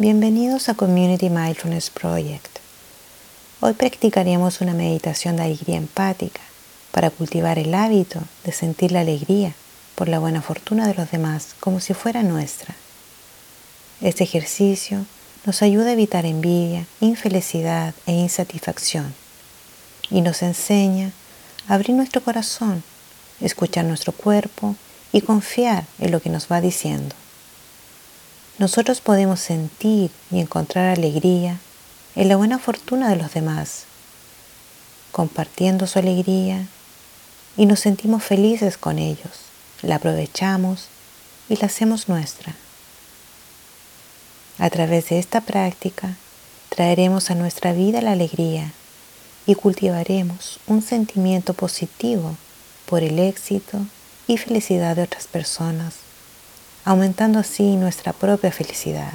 Bienvenidos a Community Mindfulness Project. Hoy practicaremos una meditación de alegría empática para cultivar el hábito de sentir la alegría por la buena fortuna de los demás como si fuera nuestra. Este ejercicio nos ayuda a evitar envidia, infelicidad e insatisfacción y nos enseña a abrir nuestro corazón, escuchar nuestro cuerpo y confiar en lo que nos va diciendo. Nosotros podemos sentir y encontrar alegría en la buena fortuna de los demás, compartiendo su alegría y nos sentimos felices con ellos, la aprovechamos y la hacemos nuestra. A través de esta práctica traeremos a nuestra vida la alegría y cultivaremos un sentimiento positivo por el éxito y felicidad de otras personas aumentando así nuestra propia felicidad.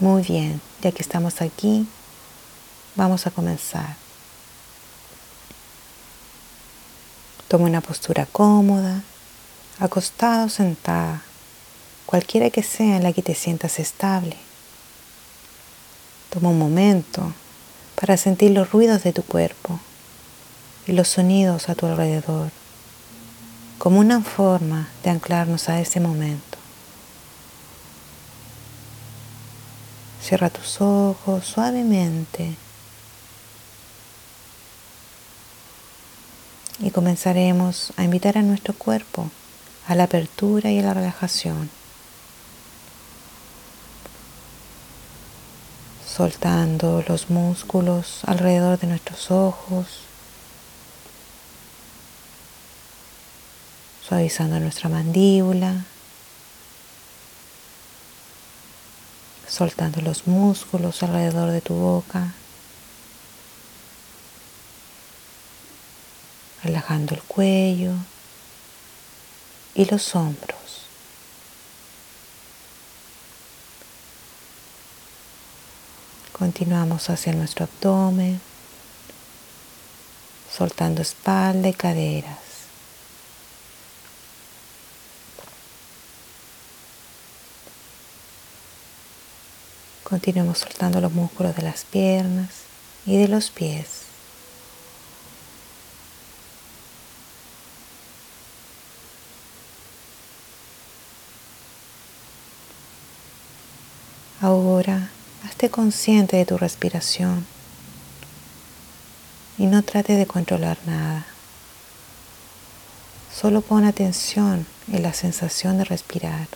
Muy bien, ya que estamos aquí, vamos a comenzar. Toma una postura cómoda, acostado o sentada, cualquiera que sea en la que te sientas estable. Toma un momento para sentir los ruidos de tu cuerpo y los sonidos a tu alrededor como una forma de anclarnos a ese momento. Cierra tus ojos suavemente y comenzaremos a invitar a nuestro cuerpo a la apertura y a la relajación. Soltando los músculos alrededor de nuestros ojos, suavizando nuestra mandíbula, soltando los músculos alrededor de tu boca, relajando el cuello y los hombros. Continuamos hacia nuestro abdomen, soltando espalda y caderas. Continuemos soltando los músculos de las piernas y de los pies. Ahora hazte consciente de tu respiración y no trate de controlar nada. Solo pon atención en la sensación de respirar.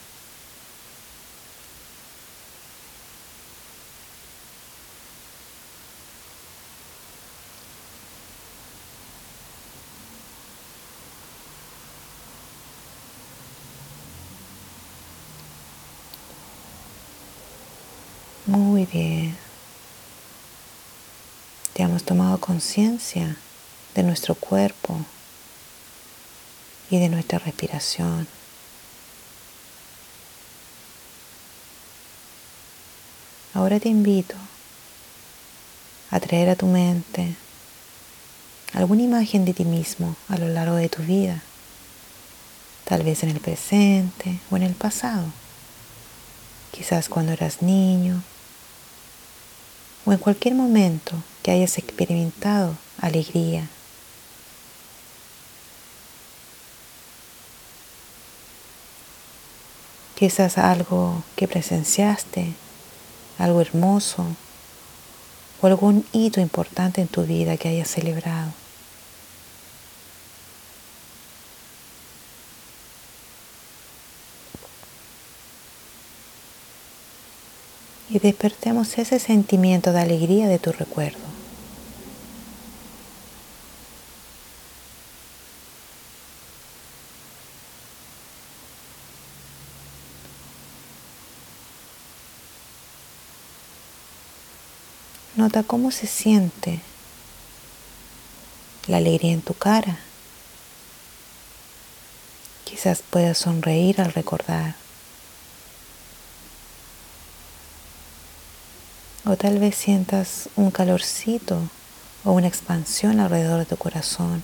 Muy bien. Ya hemos tomado conciencia de nuestro cuerpo y de nuestra respiración. Ahora te invito a traer a tu mente alguna imagen de ti mismo a lo largo de tu vida, tal vez en el presente o en el pasado, quizás cuando eras niño o en cualquier momento que hayas experimentado alegría. Quizás algo que presenciaste, algo hermoso o algún hito importante en tu vida que hayas celebrado. Y despertemos ese sentimiento de alegría de tu recuerdo. Nota cómo se siente la alegría en tu cara. Quizás puedas sonreír al recordar. O tal vez sientas un calorcito o una expansión alrededor de tu corazón.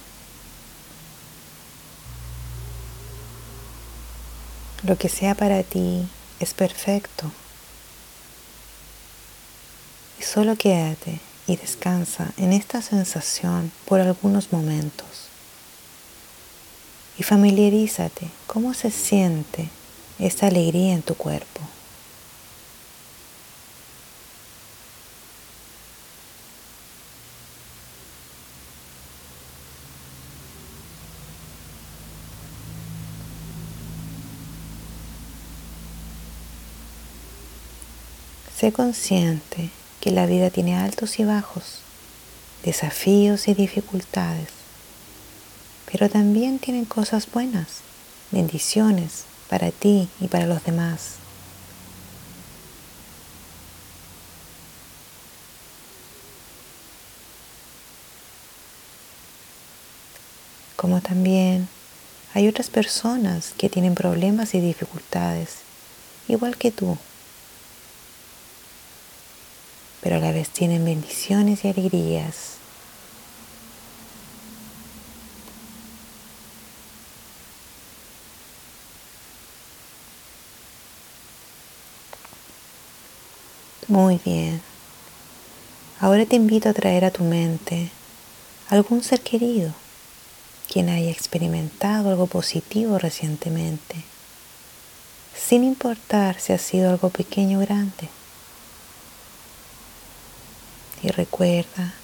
Lo que sea para ti es perfecto solo quédate y descansa en esta sensación por algunos momentos. Y familiarízate cómo se siente esta alegría en tu cuerpo. Sé consciente que la vida tiene altos y bajos, desafíos y dificultades, pero también tienen cosas buenas, bendiciones para ti y para los demás. Como también hay otras personas que tienen problemas y dificultades, igual que tú. Pero a la vez tienen bendiciones y alegrías. Muy bien. Ahora te invito a traer a tu mente algún ser querido, quien haya experimentado algo positivo recientemente, sin importar si ha sido algo pequeño o grande y recuerda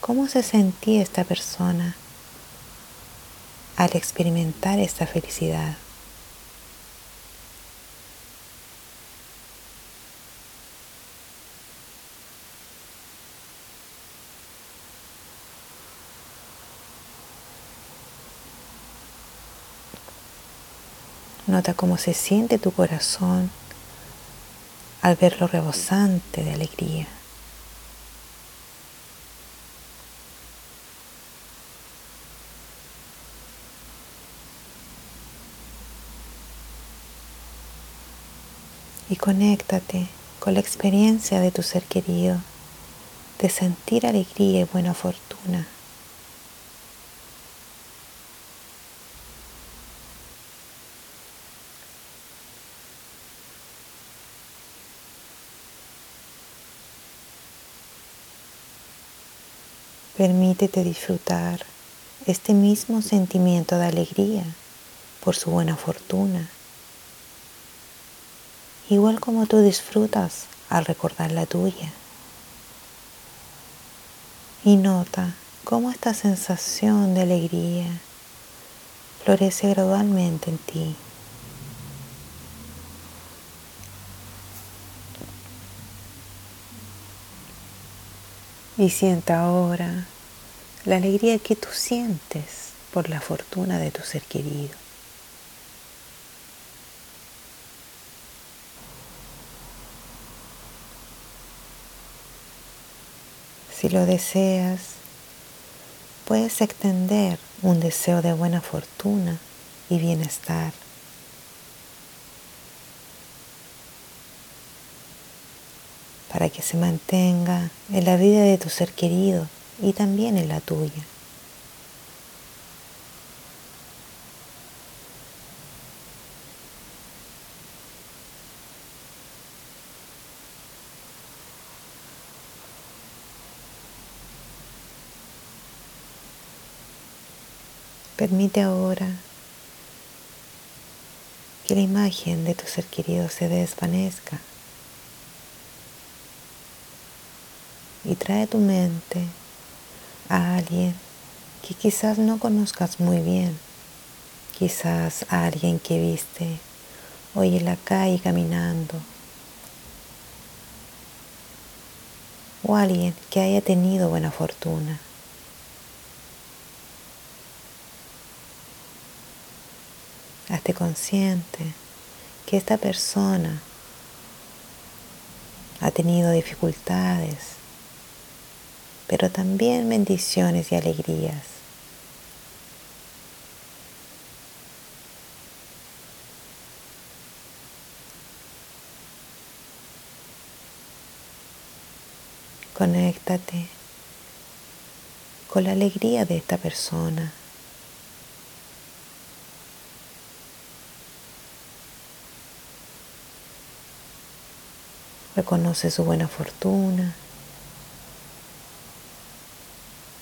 cómo se sentía esta persona al experimentar esta felicidad. Nota cómo se siente tu corazón al verlo rebosante de alegría. Y conéctate con la experiencia de tu ser querido, de sentir alegría y buena fortuna. Permítete disfrutar este mismo sentimiento de alegría por su buena fortuna igual como tú disfrutas al recordar la tuya. Y nota cómo esta sensación de alegría florece gradualmente en ti. Y sienta ahora la alegría que tú sientes por la fortuna de tu ser querido. Si lo deseas, puedes extender un deseo de buena fortuna y bienestar. para que se mantenga en la vida de tu ser querido y también en la tuya. Permite ahora que la imagen de tu ser querido se desvanezca. Y trae a tu mente a alguien que quizás no conozcas muy bien, quizás a alguien que viste hoy en la calle caminando, o alguien que haya tenido buena fortuna. Hazte consciente que esta persona ha tenido dificultades, pero también bendiciones y alegrías. Conéctate con la alegría de esta persona. Reconoce su buena fortuna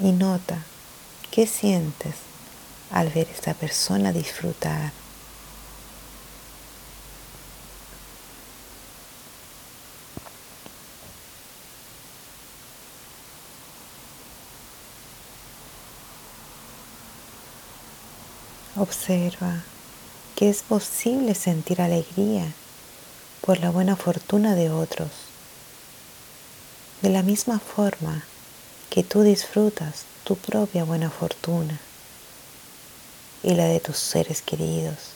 y nota qué sientes al ver a esta persona disfrutar. Observa que es posible sentir alegría por la buena fortuna de otros. De la misma forma que tú disfrutas tu propia buena fortuna y la de tus seres queridos.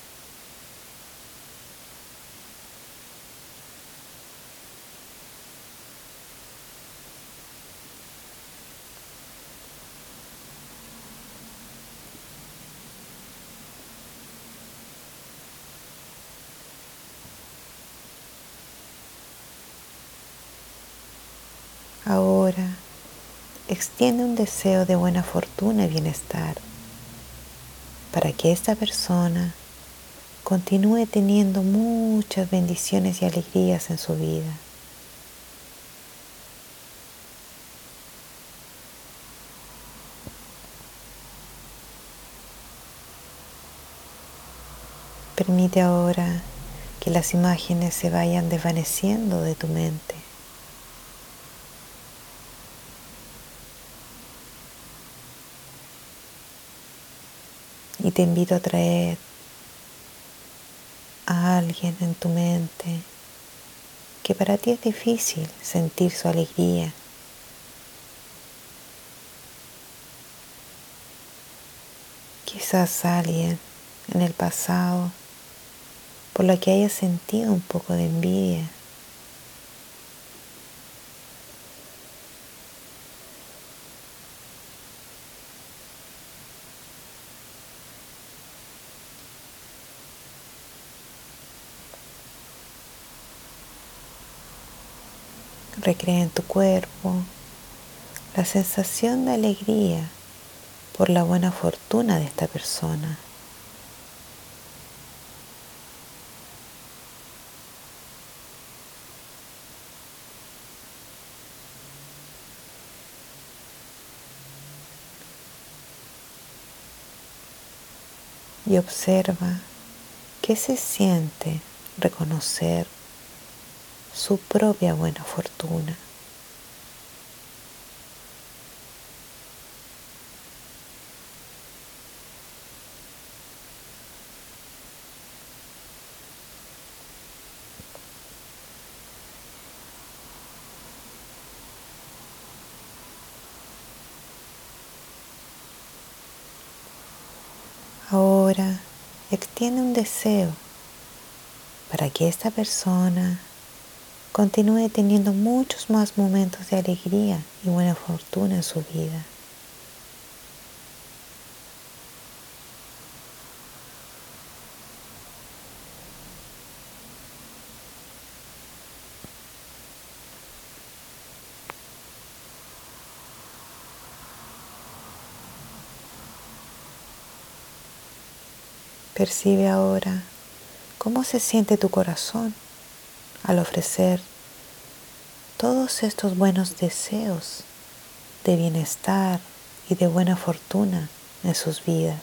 Ahora extiende un deseo de buena fortuna y bienestar para que esta persona continúe teniendo muchas bendiciones y alegrías en su vida. Permite ahora que las imágenes se vayan desvaneciendo de tu mente. Y te invito a traer a alguien en tu mente que para ti es difícil sentir su alegría. Quizás alguien en el pasado por lo que hayas sentido un poco de envidia. Recrea en tu cuerpo la sensación de alegría por la buena fortuna de esta persona. Y observa qué se siente reconocer su propia buena fortuna. Ahora extiende un deseo para que esta persona continúe teniendo muchos más momentos de alegría y buena fortuna en su vida. Percibe ahora cómo se siente tu corazón al ofrecer todos estos buenos deseos de bienestar y de buena fortuna en sus vidas.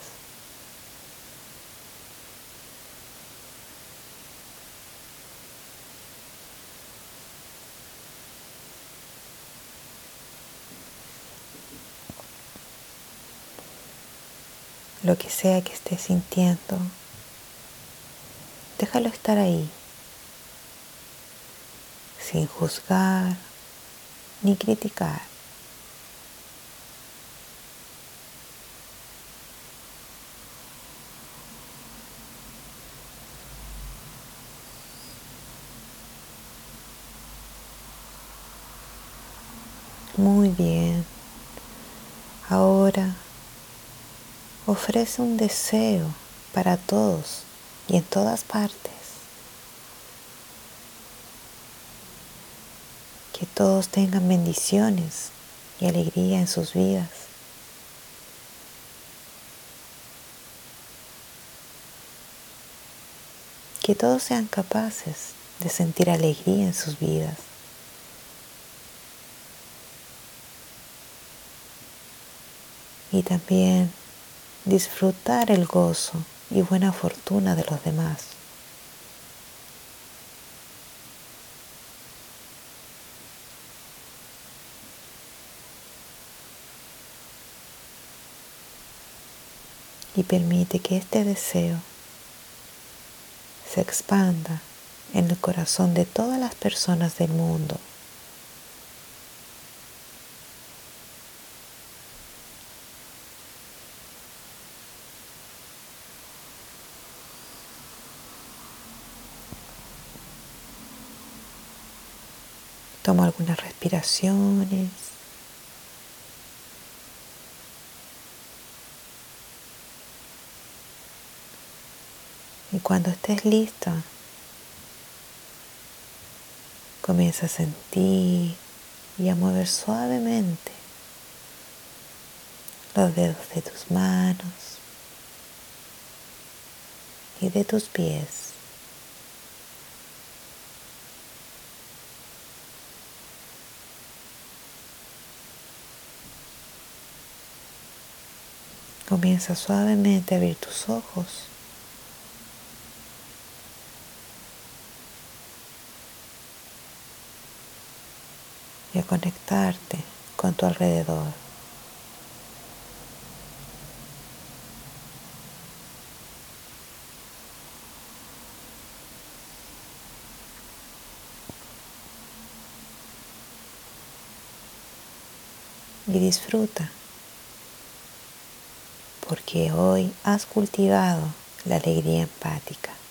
Lo que sea que estés sintiendo, déjalo estar ahí sin juzgar ni criticar. Muy bien. Ahora ofrece un deseo para todos y en todas partes. que todos tengan bendiciones y alegría en sus vidas. Que todos sean capaces de sentir alegría en sus vidas. y también disfrutar el gozo y buena fortuna de los demás. Y permite que este deseo se expanda en el corazón de todas las personas del mundo. Toma algunas respiraciones. Y cuando estés listo, comienza a sentir y a mover suavemente los dedos de tus manos y de tus pies. Comienza suavemente a abrir tus ojos. Y a conectarte con tu alrededor. Y disfruta porque hoy has cultivado la alegría empática.